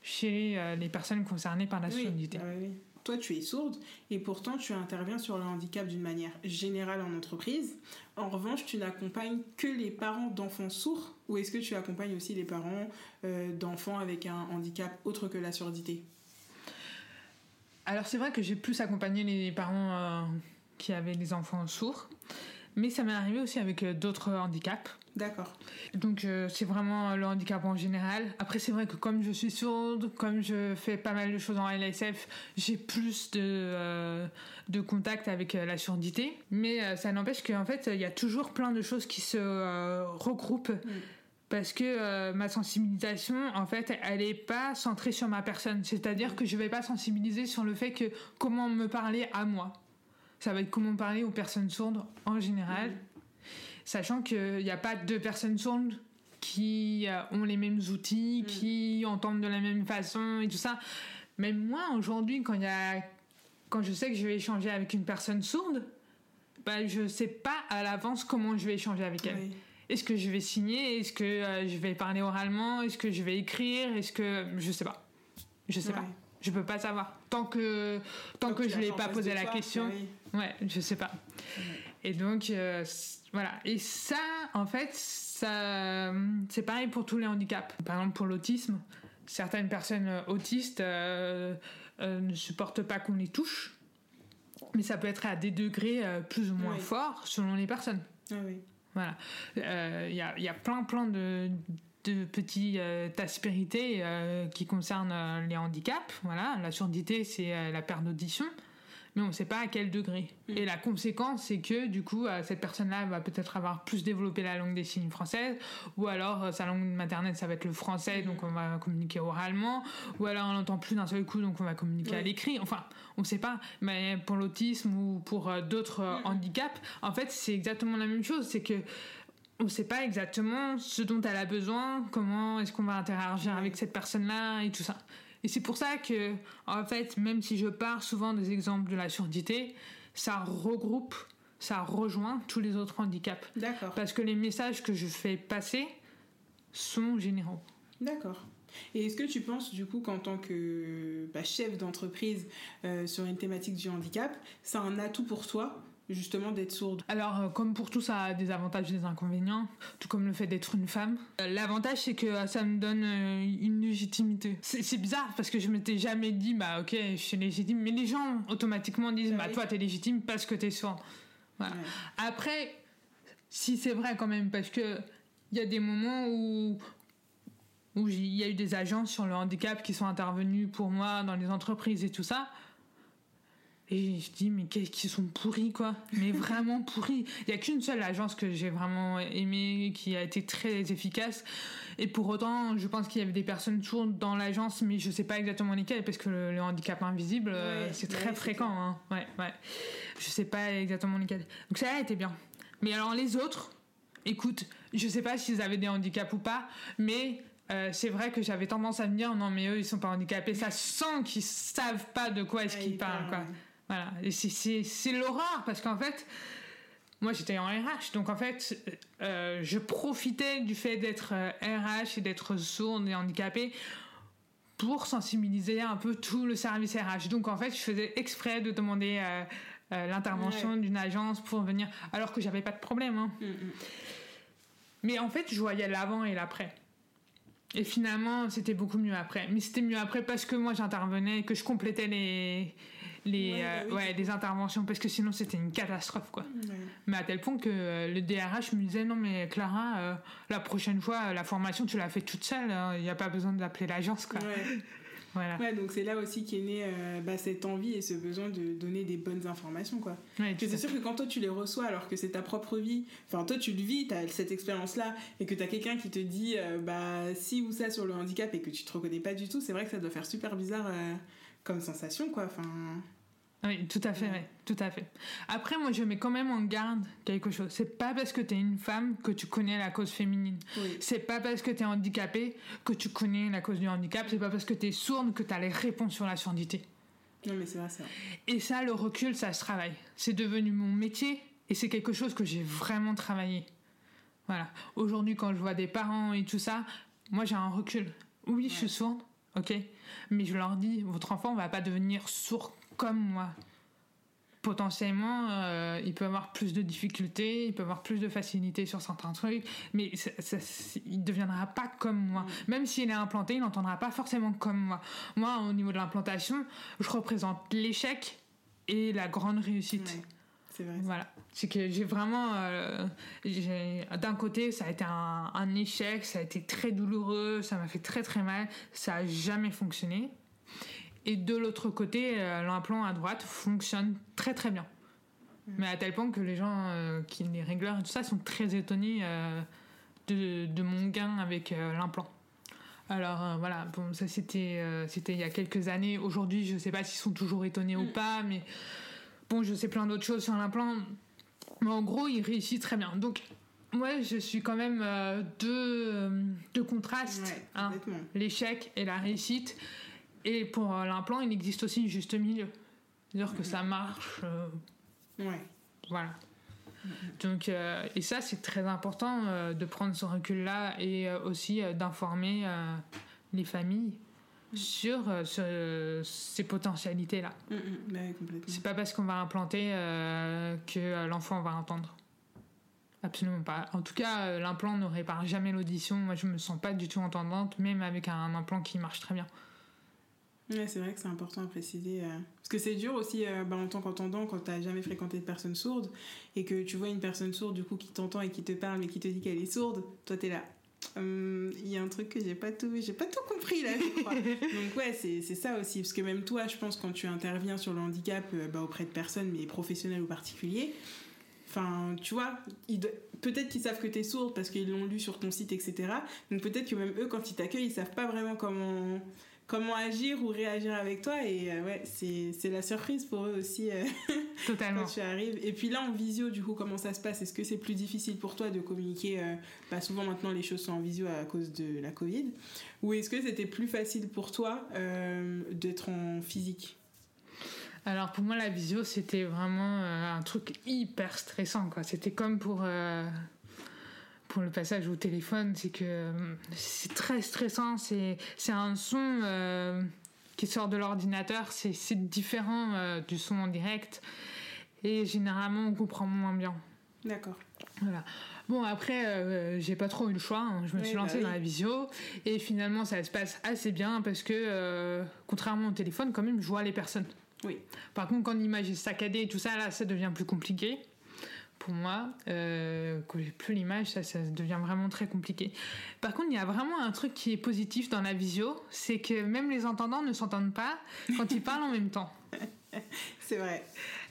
chez les personnes concernées par la. Ah toi tu es sourde et pourtant tu interviens sur le handicap d'une manière générale en entreprise. En revanche, tu n'accompagnes que les parents d'enfants sourds ou est-ce que tu accompagnes aussi les parents euh, d'enfants avec un handicap autre que la surdité? Alors c'est vrai que j'ai plus accompagné les parents euh, qui avaient des enfants sourds, mais ça m'est arrivé aussi avec euh, d'autres handicaps. D'accord. Donc euh, c'est vraiment le handicap en général. Après c'est vrai que comme je suis sourde, comme je fais pas mal de choses en LSF, j'ai plus de, euh, de contact avec la surdité. Mais ça n'empêche qu'en fait il y a toujours plein de choses qui se regroupent. Mm. Parce que ma sensibilisation, en fait, elle n'est pas centrée sur ma personne. C'est-à-dire que je vais pas sensibiliser sur le fait que comment me parler à moi. Ça va être comment parler aux personnes sourdes en général. Mm sachant qu'il n'y a pas deux personnes sourdes qui euh, ont les mêmes outils, mm. qui entendent de la même façon et tout ça. Même moi, aujourd'hui, quand, y a... quand je sais que je vais échanger avec une personne sourde, bah, je ne sais pas à l'avance comment je vais échanger avec elle. Est-ce que je vais signer? Est-ce que euh, je vais parler oralement? Est-ce que je vais écrire? Est-ce que... Je sais pas. Je sais pas. Je peux pas savoir. Tant que, tant, que je ne l'ai pas posé la question, ouais, je sais pas. Et donc, euh, voilà. Et ça, en fait, ça, c'est pareil pour tous les handicaps. Par exemple, pour l'autisme, certaines personnes autistes euh, euh, ne supportent pas qu'on les touche, mais ça peut être à des degrés euh, plus ou moins forts selon les personnes. Ah oui. Voilà. Il y a, y, a, plein, plein de, de petites aspérités qui concernent les handicaps. Voilà. La surdité, c'est la perte d'audition mais on ne sait pas à quel degré. Mm. Et la conséquence, c'est que du coup, euh, cette personne-là va peut-être avoir plus développé la langue des signes française, ou alors euh, sa langue maternelle, ça va être le français, mm. donc on va communiquer oralement, ou alors on n'entend plus d'un seul coup, donc on va communiquer à l'écrit. Enfin, on ne sait pas. Mais pour l'autisme ou pour euh, d'autres mm. handicaps, en fait, c'est exactement la même chose. C'est que on ne sait pas exactement ce dont elle a besoin, comment est-ce qu'on va interagir avec cette personne-là et tout ça. Et c'est pour ça que, en fait, même si je pars souvent des exemples de la surdité, ça regroupe, ça rejoint tous les autres handicaps. D'accord. Parce que les messages que je fais passer sont généraux. D'accord. Et est-ce que tu penses, du coup, qu'en tant que bah, chef d'entreprise euh, sur une thématique du handicap, c'est un atout pour toi justement d'être sourde Alors, euh, comme pour tout, ça a des avantages et des inconvénients, tout comme le fait d'être une femme. Euh, l'avantage, c'est que euh, ça me donne une légitimité. C'est bizarre parce que je m'étais jamais dit, bah ok, je suis légitime, mais les gens automatiquement disent, bah toi, t'es légitime parce que t'es sourde. Voilà. Après, si c'est vrai quand même, parce que il y a des moments où où il y a eu des agences sur le handicap qui sont intervenues pour moi dans les entreprises et tout ça. Et je dis, mais qu'est-ce qu'ils sont pourris, quoi. Mais vraiment pourris. Il n'y a qu'une seule agence que j'ai vraiment aimée, qui a été très efficace. Et pour autant, je pense qu'il y avait des personnes sourdes dans l'agence, mais je ne sais pas exactement lesquelles, parce que le, handicap invisible, euh, c'est très fréquent. Hein. Ouais, ouais. Je sais pas exactement lesquelles. Donc ça a été bien. Mais alors les autres, écoute, je sais pas s'ils avaient des handicaps ou pas, mais euh, c'est vrai que j'avais tendance à me dire non mais eux ils sont pas handicapés ça sent qu'ils savent pas de quoi est-ce qu'ils parlent quoi voilà et c'est l'horreur parce qu'en fait moi j'étais en RH donc en fait euh, je profitais du fait d'être RH euh, et d'être sourde et handicapée pour sensibiliser un peu tout le service RH donc en fait je faisais exprès de demander l'intervention d'une agence pour venir alors que j'avais pas de problème hein. mm, mm. mais en fait je voyais l'avant et l'après et finalement, c'était beaucoup mieux après. Mais c'était mieux après parce que moi j'intervenais et que je complétais les, les, ouais, euh, interventions parce que sinon c'était une catastrophe quoi. Mais à tel point que euh, le DRH me disait non mais Clara, euh, la prochaine fois la formation tu l'as fait toute seule, hein. il n'y a pas besoin d'appeler l'agence quoi. Ouais, donc c'est là aussi qu'est née euh, bah, cette envie et ce besoin de donner des bonnes informations, quoi. c'est sûr que quand toi tu les reçois alors que c'est ta propre vie, enfin toi tu le vis, tu as cette expérience-là, et que tu as quelqu'un qui te dit euh, bah si ou ça sur le handicap et que tu te reconnais pas du tout, c'est vrai que ça doit faire super bizarre euh, comme sensation, quoi. Enfin. Oui, tout à fait, oui, tout à fait. Après, moi, je mets quand même en garde quelque chose. C'est pas parce que tu es une femme que tu connais la cause féminine. C'est pas parce que tu es handicapée que tu connais la cause du handicap. C'est pas parce que tu es sourde que tu as les réponses sur la surdité. Non, mais c'est vrai, ça. Et ça, le recul, ça se travaille. C'est devenu mon métier et c'est quelque chose que j'ai vraiment travaillé. Voilà. Aujourd'hui, quand je vois des parents et tout ça, moi, j'ai un recul. Oui, je suis sourde, ok. Mais je leur dis, votre enfant va pas devenir sourd comme moi. Potentiellement, euh, il peut avoir plus de difficultés, il peut avoir plus de facilité sur certains trucs, mais il ne deviendra pas comme moi. Mm. Même s'il est implanté, il n'entendra pas forcément comme moi. Moi, au niveau de l'implantation, je représente l'échec et la grande réussite. c'est vrai. Voilà. C'est que j'ai vraiment. Euh, d'un côté, ça a été un, un, échec, ça a été très douloureux, ça m'a fait très très mal, ça a jamais fonctionné. Et de l'autre côté, euh, l'implant à droite fonctionne très très bien. Mm. Mais à tel point que les gens, euh, qui les régleurs et tout ça, sont très étonnés euh, de, de, mon gain avec l'implant. Alors voilà, bon, ça c'était c'était il y a quelques années. Aujourd'hui, je ne sais pas s'ils sont toujours étonnés ou mm. pas, mais bon, je sais plein d'autres choses sur l'implant. Mais en gros, il réussit très bien. Donc, moi, je suis quand même deux, deux contrastes. Hein. L'échec et la réussite. Et pour euh, l'implant, il existe aussi juste milieu. C'est-à-dire que ça marche. Euh, ouais. Voilà. Donc, euh, et ça, c'est très important de prendre ce recul-là et aussi d'informer les familles sur, ces potentialités-là. Mm, mm, c'est pas parce qu'on va implanter que l'enfant va entendre. Absolument pas. En tout cas, l'implant ne répare jamais l'audition. Moi, je me sens pas du tout entendante, même avec un implant qui marche très bien. Ouais, c'est vrai que c'est important à préciser. Euh, parce que c'est dur aussi euh, bah, en tant qu'entendant quand t'as jamais fréquenté de personnes sourdes et que tu vois une personne sourde du coup qui t'entend et qui te parle mais qui te dit qu'elle est sourde, toi t'es là. Hum, il y a un truc que j'ai pas tout j'ai pas tout compris là je crois donc ouais c'est ça aussi parce que même toi je pense quand tu interviens sur le handicap euh, bah, auprès de personnes mais professionnelles ou particuliers enfin tu vois peut-être qu'ils savent que tu es sourde parce qu'ils l'ont lu sur ton site etc donc peut-être que même eux quand ils t'accueillent ils savent pas vraiment comment comment agir ou réagir avec toi. Et euh, ouais, c'est la surprise pour eux aussi euh, Totalement. quand tu arrives. Et puis là, en visio, du coup, comment ça se passe? Est-ce que c'est plus difficile pour toi de communiquer euh, bah, Souvent maintenant, les choses sont en visio à cause de la Covid? Ou est-ce que c'était plus facile pour toi d'être en physique? Alors pour moi la visio c'était vraiment un truc hyper stressant quoi. C'était comme pour pour le passage au téléphone, c'est que euh, c'est très stressant. C'est un son euh, qui sort de l'ordinateur, c'est différent euh, du son en direct. Et généralement, on comprend moins bien. D'accord. Voilà. Bon, après, j'ai pas trop eu le choix. Hein. Je me suis lancée bah dans la visio. Et finalement, ça se passe assez bien parce que, contrairement au téléphone, quand même, je vois les personnes. Oui. Par contre, quand l'image est saccadée et tout ça, là, ça devient plus compliqué pour moi, euh, quand j'ai plus l'image, ça, ça devient vraiment très compliqué. Par contre, il y a vraiment un truc qui est positif dans la visio, c'est que même les entendants ne s'entendent pas quand ils parlent en même temps. C'est vrai.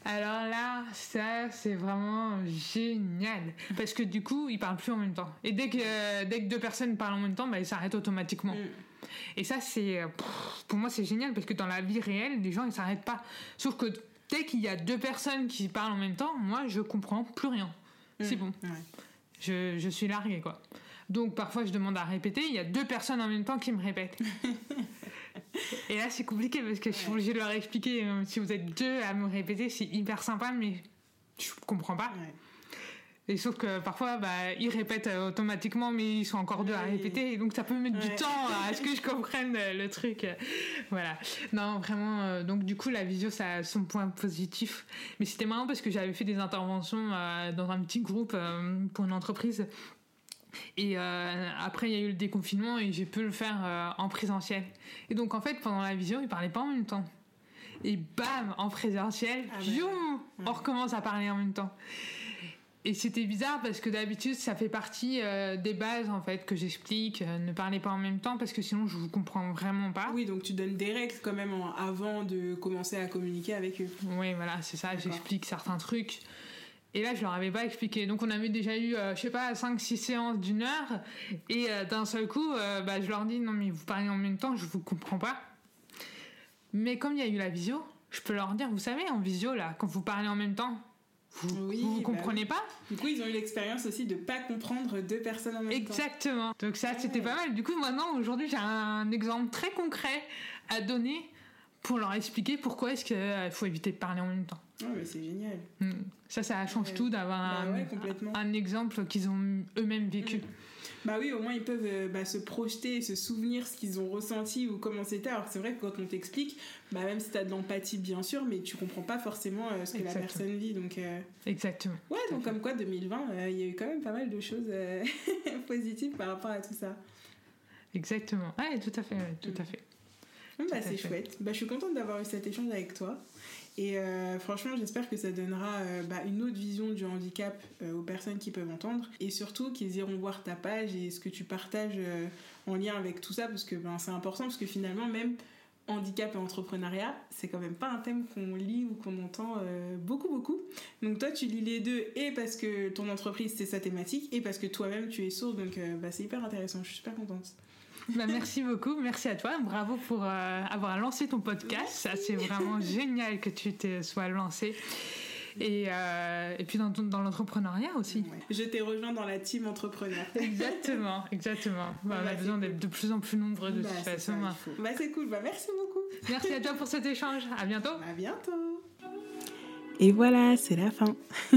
Alors là, ça, c'est vraiment génial. Parce que du coup, ils parlent plus en même temps. Et dès que, dès que deux personnes parlent en même temps, bah, ils s'arrêtent automatiquement. Mm. Et ça, c'est. Pour moi, c'est génial parce que dans la vie réelle, les gens, ils s'arrêtent pas. Sauf que dès qu'il y a deux personnes qui parlent en même temps, moi, je comprends plus rien. C'est mmh, bon. Je, je, suis larguée, quoi. Donc parfois je demande à répéter, il y a deux personnes en même temps qui me répètent. Et là c'est compliqué parce que je suis obligée de leur expliquer. euh, Si vous êtes deux à me répéter, c'est hyper sympa, mais je comprends pas. Ouais. Et sauf que parfois, bah, ils répètent euh, automatiquement, mais ils sont encore deux à répéter, et donc ça peut mettre du temps à ce que je comprenne euh, le truc. Voilà. Non, vraiment. euh, donc du coup, la visio, ça a son point positif. Mais c'était marrant parce que j'avais fait des interventions dans un petit groupe pour une entreprise. Et euh, après, il y a eu le déconfinement et j'ai pu le faire en présentiel. Et donc, en fait, pendant la visio, ils parlaient pas en même temps. Et bam, en présentiel, Ah ouais. pioum, Ouais. on recommence à parler en même temps. Et c'était bizarre parce que d'habitude, ça fait partie euh, des bases en fait que j'explique. euh, ne parlez pas en même temps parce que sinon, je vous comprends vraiment pas. Oui, donc tu donnes des règles quand même en- avant de commencer à communiquer avec eux. Oui, voilà, c'est ça. J'explique certains trucs. Et là, je leur avais pas expliqué. Donc, on avait déjà eu, euh, je sais pas, 5-6 séances d'une heure. Et d'un seul coup, bah, je leur dis non, mais vous parlez en même temps, je vous comprends pas. Mais comme il y a eu la visio, je peux leur dire, vous savez, en visio, là, quand vous parlez en même temps, vous, Oui, vous, vous bah comprenez pas Du coup, ils ont eu l'expérience aussi de pas comprendre deux personnes en même temps. Exactement. Donc ça, c'était pas mal. Du coup, maintenant, aujourd'hui, j'ai un exemple très concret à donner pour leur expliquer pourquoi est-ce qu'il faut éviter de parler en même temps. Ouais, mais c'est génial. Hmm. Ça, ça change Ouais. tout d'avoir Bah un, ouais, complètement. un exemple qu'ils ont eux-mêmes vécu. Mm. Bah oui, au moins ils peuvent euh, bah, se projeter, se souvenir ce qu'ils ont ressenti ou comment c'était. Alors c'est vrai que quand on t'explique, bah même si t'as de l'empathie bien sûr, mais tu comprends pas forcément euh, ce que la personne vit. Donc euh, Exactement. ouais, Tout donc comme quoi 2020, euh, il y a eu quand même pas mal de choses positives par rapport à tout ça. Exactement. Ouais, tout à fait. tout Mm. à fait. Bah, c'est chouette. Bah, je suis contente d'avoir eu cet échange avec toi. Et euh, franchement, j'espère que ça donnera euh, bah, une autre vision du handicap euh, aux personnes qui peuvent entendre. Et surtout qu'ils iront voir ta page et ce que tu partages euh, en lien avec tout ça. Parce que ben, c'est important, parce que finalement, même handicap et entrepreneuriat, c'est quand même pas un thème qu'on lit ou qu'on entend beaucoup, beaucoup. Donc toi, tu lis les deux, et parce que ton entreprise, c'est sa thématique, et parce que toi-même, tu es sourd. Donc bah, c'est hyper intéressant. Je suis super contente. Bah, merci beaucoup. Merci à toi. Bravo pour euh, avoir lancé ton podcast. Ça, c'est vraiment génial que tu te sois lancé. Et, euh, et puis dans, l'entrepreneuriat aussi. Ouais. Je t'ai rejoint dans la team entrepreneur. Exactement, exactement. Bah, on Bah, a c'est besoin cool. d'être de plus en plus nombreux de Bah, toute c'est façon. Bah, c'est cool. Bah, merci beaucoup. Merci à toi pour cet échange. À bientôt. À bientôt. Et voilà, c'est la fin.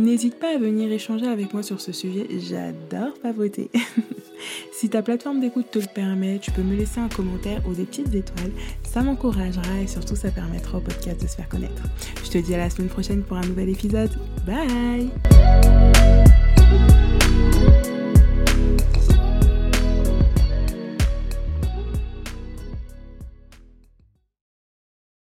N'hésite pas à venir échanger avec moi sur ce sujet, j'adore papoter. si ta plateforme d'écoute te le permet, tu peux me laisser un commentaire ou des petites étoiles, ça m'encouragera et surtout ça permettra au podcast de se faire connaître. Je te dis à la semaine prochaine pour un nouvel épisode. Bye